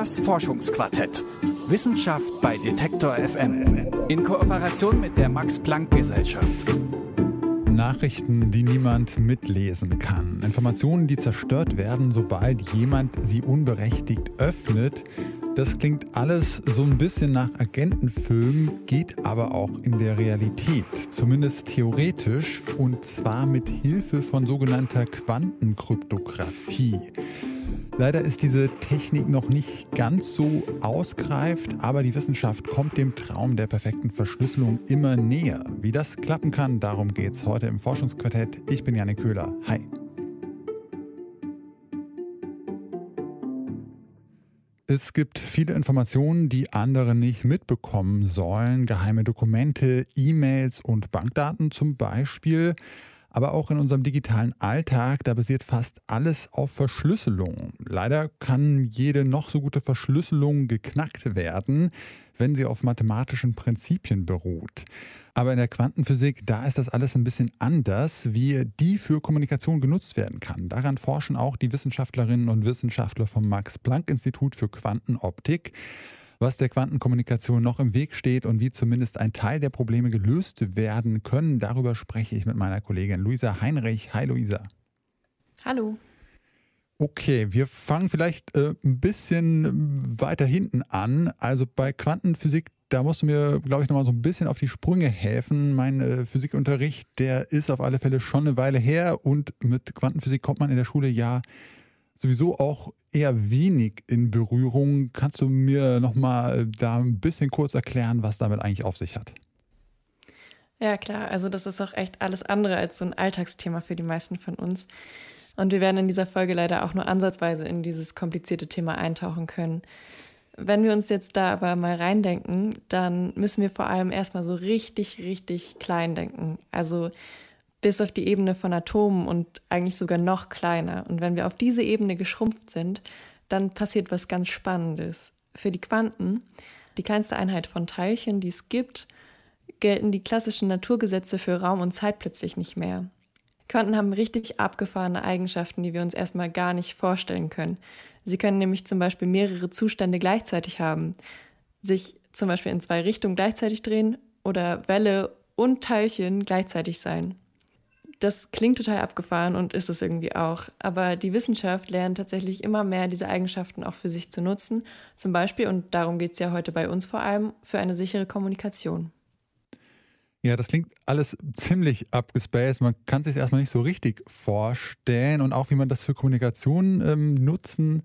Das Forschungsquartett. Wissenschaft bei Detektor FM. In Kooperation mit der Max-Planck-Gesellschaft. Nachrichten, die niemand mitlesen kann. Informationen, die zerstört werden, sobald jemand sie unberechtigt öffnet. Das klingt alles so ein bisschen nach Agentenfilm, geht aber auch in der Realität, zumindest theoretisch, und zwar mit Hilfe von sogenannter Quantenkryptographie. Leider ist diese Technik noch nicht ganz so ausgereift, aber die Wissenschaft kommt dem Traum der perfekten Verschlüsselung immer näher. Wie das klappen kann, darum geht es heute im Forschungsquartett. Ich bin Janik Köhler. Hi. Es gibt viele Informationen, die andere nicht mitbekommen sollen. Geheime Dokumente, E-Mails und Bankdaten zum Beispiel. Aber auch in unserem digitalen Alltag, da basiert fast alles auf Verschlüsselung. Leider kann jede noch so gute Verschlüsselung geknackt werden, wenn sie auf mathematischen Prinzipien beruht. Aber in der Quantenphysik, da ist das alles ein bisschen anders, wie die für Kommunikation genutzt werden kann. Daran forschen auch die Wissenschaftlerinnen und Wissenschaftler vom Max-Planck-Institut für Quantenoptik. Was der Quantenkommunikation noch im Weg steht und wie zumindest ein Teil der Probleme gelöst werden können, darüber spreche ich mit meiner Kollegin Luisa Heinrich. Hi Luisa. Hallo. Okay, wir fangen vielleicht äh, ein bisschen weiter hinten an. Also bei Quantenphysik, da musst du mir, glaube ich, nochmal so ein bisschen auf die Sprünge helfen. Mein äh, Physikunterricht, der ist auf alle Fälle schon eine Weile her und mit Quantenphysik kommt man in der Schule ja sowieso auch eher wenig in Berührung. Kannst du mir nochmal da ein bisschen kurz erklären, was damit eigentlich auf sich hat? Ja, klar. Also das ist auch echt alles andere als so ein Alltagsthema für die meisten von uns. Und wir werden in dieser Folge leider auch nur ansatzweise in dieses komplizierte Thema eintauchen können. Wenn wir uns jetzt da aber mal reindenken, dann müssen wir vor allem erstmal so richtig, richtig klein denken. Also bis auf die Ebene von Atomen und eigentlich sogar noch kleiner. Und wenn wir auf diese Ebene geschrumpft sind, dann passiert was ganz Spannendes. Für die Quanten, die kleinste Einheit von Teilchen, die es gibt, gelten die klassischen Naturgesetze für Raum und Zeit plötzlich nicht mehr. Quanten haben richtig abgefahrene Eigenschaften, die wir uns erstmal gar nicht vorstellen können. Sie können nämlich zum Beispiel mehrere Zustände gleichzeitig haben, sich zum Beispiel in zwei Richtungen gleichzeitig drehen oder Welle und Teilchen gleichzeitig sein. Das klingt total abgefahren und ist es irgendwie auch. Aber die Wissenschaft lernt tatsächlich immer mehr, diese Eigenschaften auch für sich zu nutzen. Zum Beispiel, und darum geht es ja heute bei uns vor allem, für eine sichere Kommunikation. Ja, das klingt alles ziemlich abgespaced. Man kann sich erstmal nicht so richtig vorstellen. Und auch wie man das für Kommunikation ähm, nutzen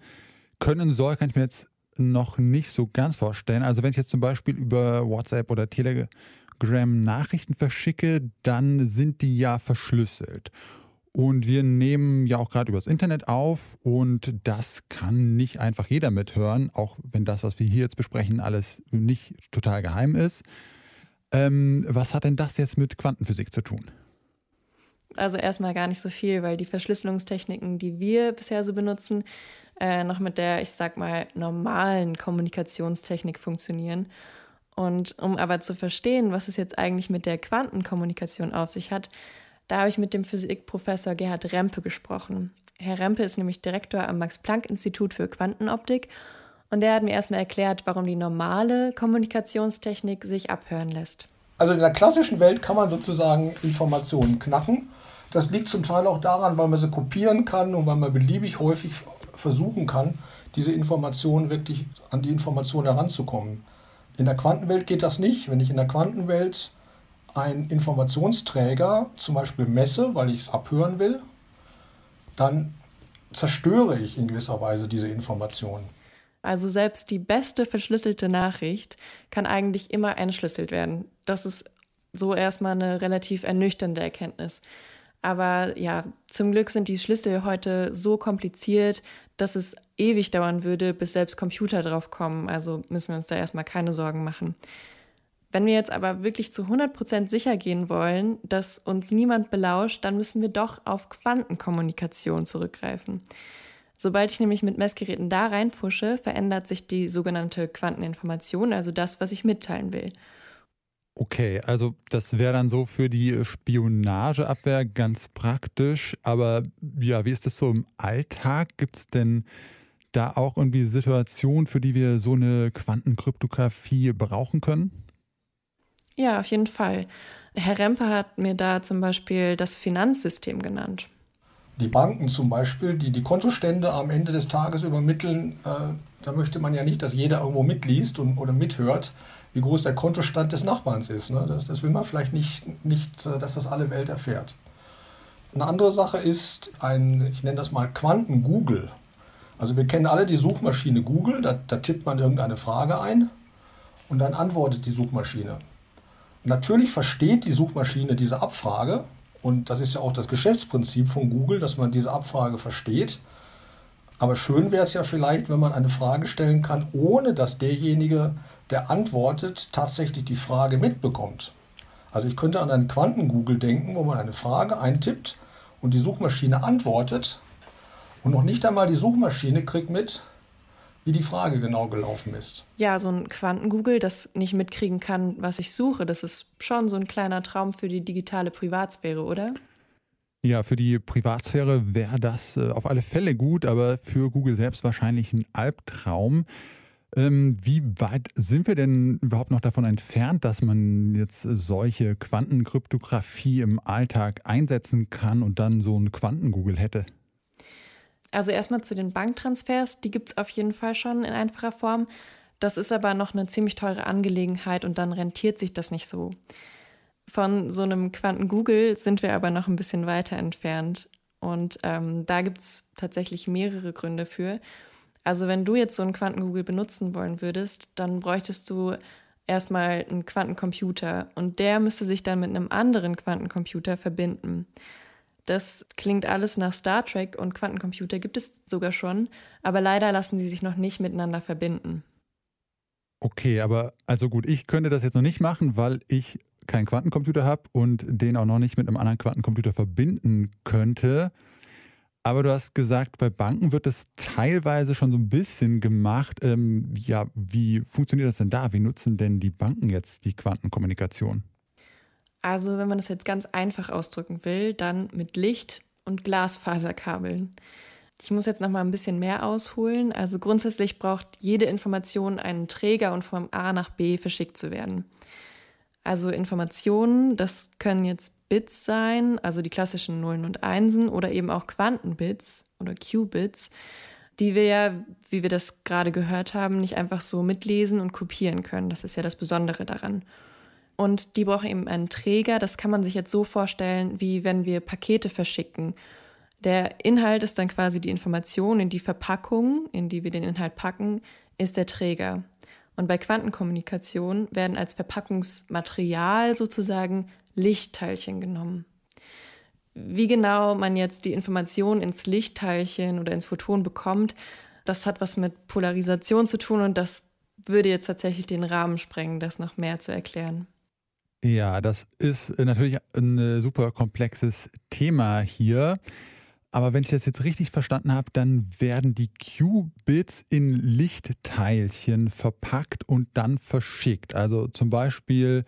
können soll, kann ich mir jetzt noch nicht so ganz vorstellen. Also wenn ich jetzt zum Beispiel über WhatsApp oder Telegram Nachrichten verschicke, dann sind die ja verschlüsselt. Und wir nehmen ja auch gerade übers Internet auf und das kann nicht einfach jeder mithören, auch wenn das, was wir hier jetzt besprechen, alles nicht total geheim ist. Ähm, was hat denn das jetzt mit Quantenphysik zu tun? Also erstmal gar nicht so viel, weil die Verschlüsselungstechniken, die wir bisher so benutzen, äh, noch mit der, ich sag mal, normalen Kommunikationstechnik funktionieren. Und um aber zu verstehen, was es jetzt eigentlich mit der Quantenkommunikation auf sich hat, da habe ich mit dem Physikprofessor Gerhard Rempe gesprochen. Herr Rempe ist nämlich Direktor am Max-Planck-Institut für Quantenoptik und der hat mir erstmal erklärt, warum die normale Kommunikationstechnik sich abhören lässt. Also in der klassischen Welt kann man sozusagen Informationen knacken. Das liegt zum Teil auch daran, weil man sie kopieren kann und weil man beliebig häufig versuchen kann, diese Informationen wirklich an die Information heranzukommen. In der Quantenwelt geht das nicht. Wenn ich in der Quantenwelt einen Informationsträger zum Beispiel messe, weil ich es abhören will, dann zerstöre ich in gewisser Weise diese Information. Also selbst die beste verschlüsselte Nachricht kann eigentlich immer entschlüsselt werden. Das ist so erstmal eine relativ ernüchternde Erkenntnis. Aber ja, zum Glück sind die Schlüssel heute so kompliziert, dass es ewig dauern würde, bis selbst Computer drauf kommen. Also müssen wir uns da erstmal keine Sorgen machen. Wenn wir jetzt aber wirklich zu 100% sicher gehen wollen, dass uns niemand belauscht, dann müssen wir doch auf Quantenkommunikation zurückgreifen. Sobald ich nämlich mit Messgeräten da reinpfusche, verändert sich die sogenannte Quanteninformation, also das, was ich mitteilen will. Okay, also das wäre dann so für die Spionageabwehr ganz praktisch. Aber ja, wie ist das so im Alltag? Gibt es denn da auch irgendwie Situationen, für die wir so eine Quantenkryptographie brauchen können? Ja, auf jeden Fall. Herr Remper hat mir da zum Beispiel das Finanzsystem genannt. Die Banken zum Beispiel, die die Kontostände am Ende des Tages übermitteln, äh, da möchte man ja nicht, dass jeder irgendwo mitliest und, oder mithört, wie groß der Kontostand des Nachbarns ist. Ne? Das, das will man vielleicht nicht, nicht, äh, dass das alle Welt erfährt. Eine andere Sache ist ein, ich nenne das mal Quanten-Google. Also wir kennen alle die Suchmaschine Google, da, da tippt man irgendeine Frage ein und dann antwortet die Suchmaschine. Natürlich versteht die Suchmaschine diese Abfrage und das ist ja auch das Geschäftsprinzip von Google, dass man diese Abfrage versteht. Aber schön wäre es ja vielleicht, wenn man eine Frage stellen kann, ohne dass derjenige, der antwortet, tatsächlich die Frage mitbekommt. Also ich könnte an einen Quanten-Google denken, wo man eine Frage eintippt und die Suchmaschine antwortet und noch nicht einmal die Suchmaschine kriegt mit, wie die Frage genau gelaufen ist. Ja, so ein Quanten-Google, das nicht mitkriegen kann, was ich suche, das ist schon so ein kleiner Traum für die digitale Privatsphäre, oder? Ja, für die Privatsphäre wäre das äh, auf alle Fälle gut, aber für Google selbst wahrscheinlich ein Albtraum. Ähm, wie weit sind wir denn überhaupt noch davon entfernt, dass man jetzt solche Quantenkryptographie im Alltag einsetzen kann und dann so ein Quanten-Google hätte? Also erstmal zu den Banktransfers, die gibt es auf jeden Fall schon in einfacher Form. Das ist aber noch eine ziemlich teure Angelegenheit und dann rentiert sich das nicht so. Von so einem Quanten-Google sind wir aber noch ein bisschen weiter entfernt. Und ähm, da gibt es tatsächlich mehrere Gründe für. Also wenn du jetzt so einen Quanten-Google benutzen wollen würdest, dann bräuchtest du erstmal einen Quantencomputer und der müsste sich dann mit einem anderen Quantencomputer verbinden. Das klingt alles nach Star Trek und Quantencomputer gibt es sogar schon, aber leider lassen sie sich noch nicht miteinander verbinden. Okay, aber also gut, ich könnte das jetzt noch nicht machen, weil ich keinen Quantencomputer habe und den auch noch nicht mit einem anderen Quantencomputer verbinden könnte. Aber du hast gesagt, bei Banken wird das teilweise schon so ein bisschen gemacht. Ähm, ja, wie funktioniert das denn da? Wie nutzen denn die Banken jetzt die Quantenkommunikation? Also wenn man das jetzt ganz einfach ausdrücken will, dann mit Licht und Glasfaserkabeln. Ich muss jetzt noch mal ein bisschen mehr ausholen. Also grundsätzlich braucht jede Information einen Träger und vom A nach B verschickt zu werden. Also Informationen, das können jetzt Bits sein, also die klassischen Nullen und Einsen oder eben auch Quantenbits oder Qubits, die wir ja, wie wir das gerade gehört haben, nicht einfach so mitlesen und kopieren können. Das ist ja das Besondere daran. Und die brauchen eben einen Träger. Das kann man sich jetzt so vorstellen, wie wenn wir Pakete verschicken. Der Inhalt ist dann quasi die Information in die Verpackung, in die wir den Inhalt packen, ist der Träger. Und bei Quantenkommunikation werden als Verpackungsmaterial sozusagen Lichtteilchen genommen. Wie genau man jetzt die Information ins Lichtteilchen oder ins Photon bekommt, das hat was mit Polarisation zu tun und das würde jetzt tatsächlich den Rahmen sprengen, das noch mehr zu erklären. Ja, das ist äh, natürlich ein äh, super komplexes Thema hier. Aber wenn ich das jetzt richtig verstanden habe, dann werden die Qubits in Lichtteilchen verpackt und dann verschickt. Also zum Beispiel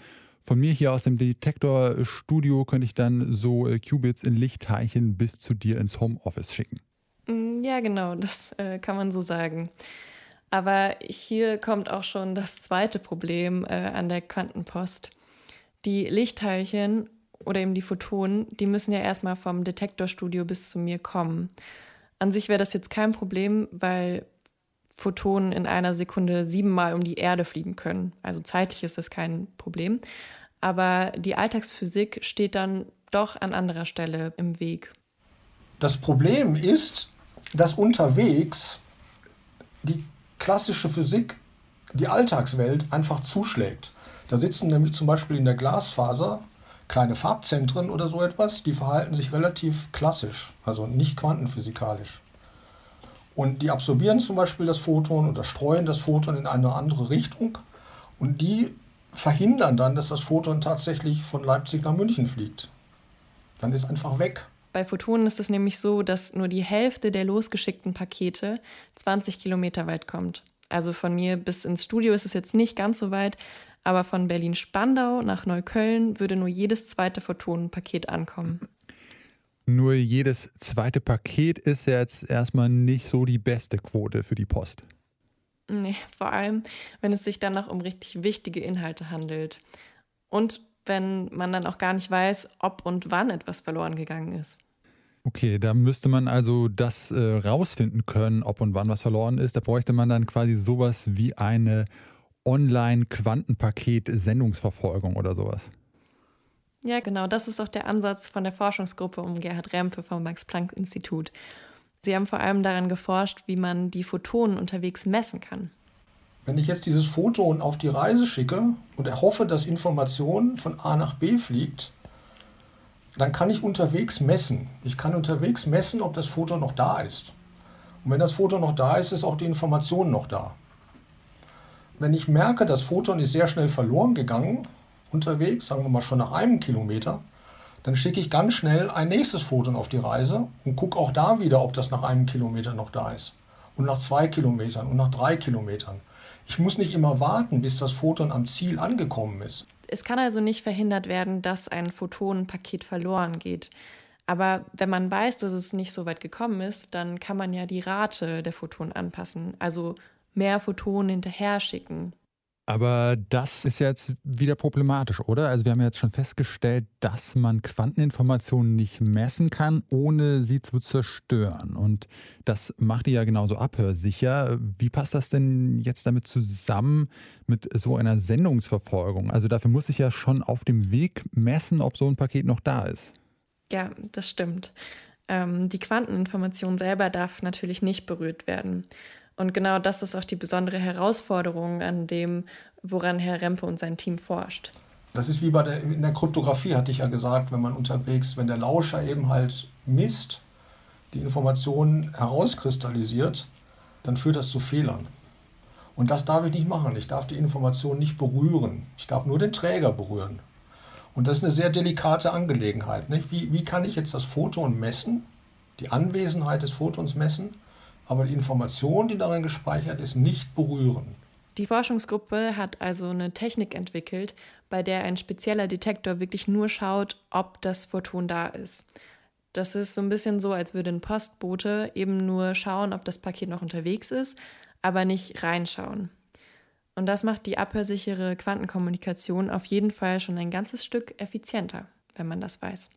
von mir hier aus dem Detektorstudio könnte ich dann so äh, Qubits in Lichtteilchen bis zu dir ins Homeoffice schicken. Mm, ja, genau, das äh, kann man so sagen. Aber hier kommt auch schon das zweite Problem äh, an der Quantenpost die Lichtteilchen oder eben die Photonen, die müssen ja erstmal vom Detektorstudio bis zu mir kommen. An sich wäre das jetzt kein Problem, weil Photonen in einer Sekunde siebenmal um die Erde fliegen können. Also zeitlich ist das kein Problem. Aber die Alltagsphysik steht dann doch an anderer Stelle im Weg. Das Problem ist, dass unterwegs die klassische Physik die Alltagswelt einfach zuschlägt. Da sitzen nämlich zum Beispiel in der Glasfaser kleine Farbzentren oder so etwas, die verhalten sich relativ klassisch, also nicht quantenphysikalisch. Und die absorbieren zum Beispiel das Photon oder streuen das Photon in eine andere Richtung und die verhindern dann, dass das Photon tatsächlich von Leipzig nach München fliegt. Dann ist einfach weg. Bei Photonen ist es nämlich so, dass nur die Hälfte der losgeschickten Pakete 20 Kilometer weit kommt. Also von mir bis ins Studio ist es jetzt nicht ganz so weit, aber von Berlin-Spandau nach Neukölln würde nur jedes zweite Photonenpaket ankommen. Nur jedes zweite Paket ist jetzt erstmal nicht so die beste Quote für die Post. Nee, vor allem, wenn es sich dann noch um richtig wichtige Inhalte handelt. Und wenn man dann auch gar nicht weiß, ob und wann etwas verloren gegangen ist. Okay, da müsste man also das äh, rausfinden können, ob und wann was verloren ist. Da bräuchte man dann quasi sowas wie eine Online-Quantenpaket-Sendungsverfolgung oder sowas. Ja, genau, das ist auch der Ansatz von der Forschungsgruppe um Gerhard Rempe vom Max-Planck-Institut. Sie haben vor allem daran geforscht, wie man die Photonen unterwegs messen kann. Wenn ich jetzt dieses Photon auf die Reise schicke und erhoffe, dass Information von A nach B fliegt, dann kann ich unterwegs messen. Ich kann unterwegs messen, ob das Foto noch da ist. Und wenn das Foto noch da ist, ist auch die Information noch da. Wenn ich merke, das Photon ist sehr schnell verloren gegangen unterwegs, sagen wir mal schon nach einem Kilometer, dann schicke ich ganz schnell ein nächstes Photon auf die Reise und gucke auch da wieder, ob das nach einem Kilometer noch da ist. Und nach zwei Kilometern und nach drei Kilometern. Ich muss nicht immer warten, bis das Photon am Ziel angekommen ist. Es kann also nicht verhindert werden, dass ein Photonenpaket verloren geht. Aber wenn man weiß, dass es nicht so weit gekommen ist, dann kann man ja die Rate der Photonen anpassen, also mehr Photonen hinterher schicken. Aber das ist jetzt wieder problematisch, oder? Also wir haben jetzt schon festgestellt, dass man Quanteninformationen nicht messen kann, ohne sie zu zerstören. Und das macht die ja genauso abhörsicher. Wie passt das denn jetzt damit zusammen mit so einer Sendungsverfolgung? Also dafür muss ich ja schon auf dem Weg messen, ob so ein Paket noch da ist. Ja, das stimmt. Ähm, die Quanteninformation selber darf natürlich nicht berührt werden. Und genau das ist auch die besondere Herausforderung an dem, woran Herr Rempe und sein Team forscht. Das ist wie bei der, in der Kryptographie, hatte ich ja gesagt, wenn man unterwegs, wenn der Lauscher eben halt misst, die Informationen herauskristallisiert, dann führt das zu Fehlern. Und das darf ich nicht machen. Ich darf die Information nicht berühren. Ich darf nur den Träger berühren. Und das ist eine sehr delikate Angelegenheit. Nicht? Wie, wie kann ich jetzt das Photon messen, die Anwesenheit des Photons messen? Aber die Information, die darin gespeichert ist, nicht berühren. Die Forschungsgruppe hat also eine Technik entwickelt, bei der ein spezieller Detektor wirklich nur schaut, ob das Photon da ist. Das ist so ein bisschen so, als würde ein Postbote eben nur schauen, ob das Paket noch unterwegs ist, aber nicht reinschauen. Und das macht die abhörsichere Quantenkommunikation auf jeden Fall schon ein ganzes Stück effizienter, wenn man das weiß.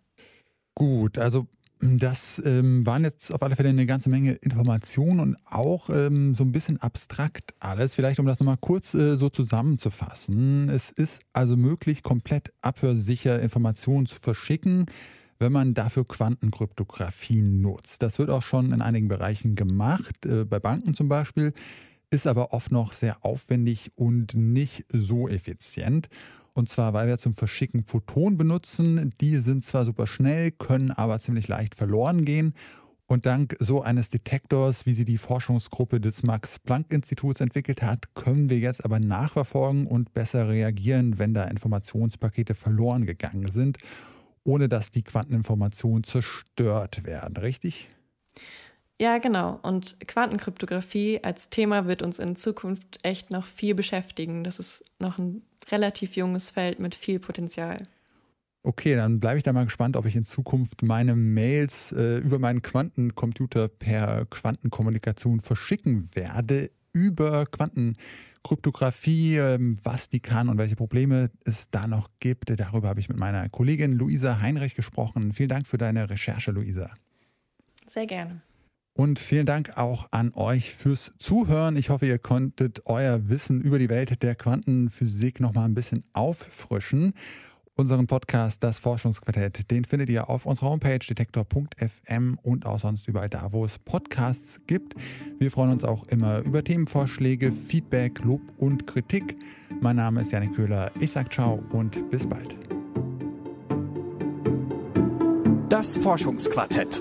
Gut, also das ähm, waren jetzt auf alle Fälle eine ganze Menge Informationen und auch ähm, so ein bisschen abstrakt alles. Vielleicht um das nochmal kurz äh, so zusammenzufassen. Es ist also möglich, komplett abhörsicher Informationen zu verschicken, wenn man dafür Quantenkryptographie nutzt. Das wird auch schon in einigen Bereichen gemacht, äh, bei Banken zum Beispiel, ist aber oft noch sehr aufwendig und nicht so effizient. Und zwar, weil wir zum Verschicken Photonen benutzen. Die sind zwar super schnell, können aber ziemlich leicht verloren gehen. Und dank so eines Detektors, wie sie die Forschungsgruppe des Max-Planck-Instituts entwickelt hat, können wir jetzt aber nachverfolgen und besser reagieren, wenn da Informationspakete verloren gegangen sind, ohne dass die Quanteninformationen zerstört werden, richtig? Ja, genau. Und Quantenkryptographie als Thema wird uns in Zukunft echt noch viel beschäftigen. Das ist noch ein relativ junges Feld mit viel Potenzial. Okay, dann bleibe ich da mal gespannt, ob ich in Zukunft meine Mails äh, über meinen Quantencomputer per Quantenkommunikation verschicken werde. Über Quantenkryptographie, äh, was die kann und welche Probleme es da noch gibt. Darüber habe ich mit meiner Kollegin Luisa Heinrich gesprochen. Vielen Dank für deine Recherche, Luisa. Sehr gerne. Und vielen Dank auch an euch fürs Zuhören. Ich hoffe, ihr konntet euer Wissen über die Welt der Quantenphysik noch mal ein bisschen auffrischen. Unseren Podcast Das Forschungsquartett, den findet ihr auf unserer Homepage detektor.fm und auch sonst überall da, wo es Podcasts gibt. Wir freuen uns auch immer über Themenvorschläge, Feedback, Lob und Kritik. Mein Name ist Janik Köhler. Ich sage ciao und bis bald. Das Forschungsquartett.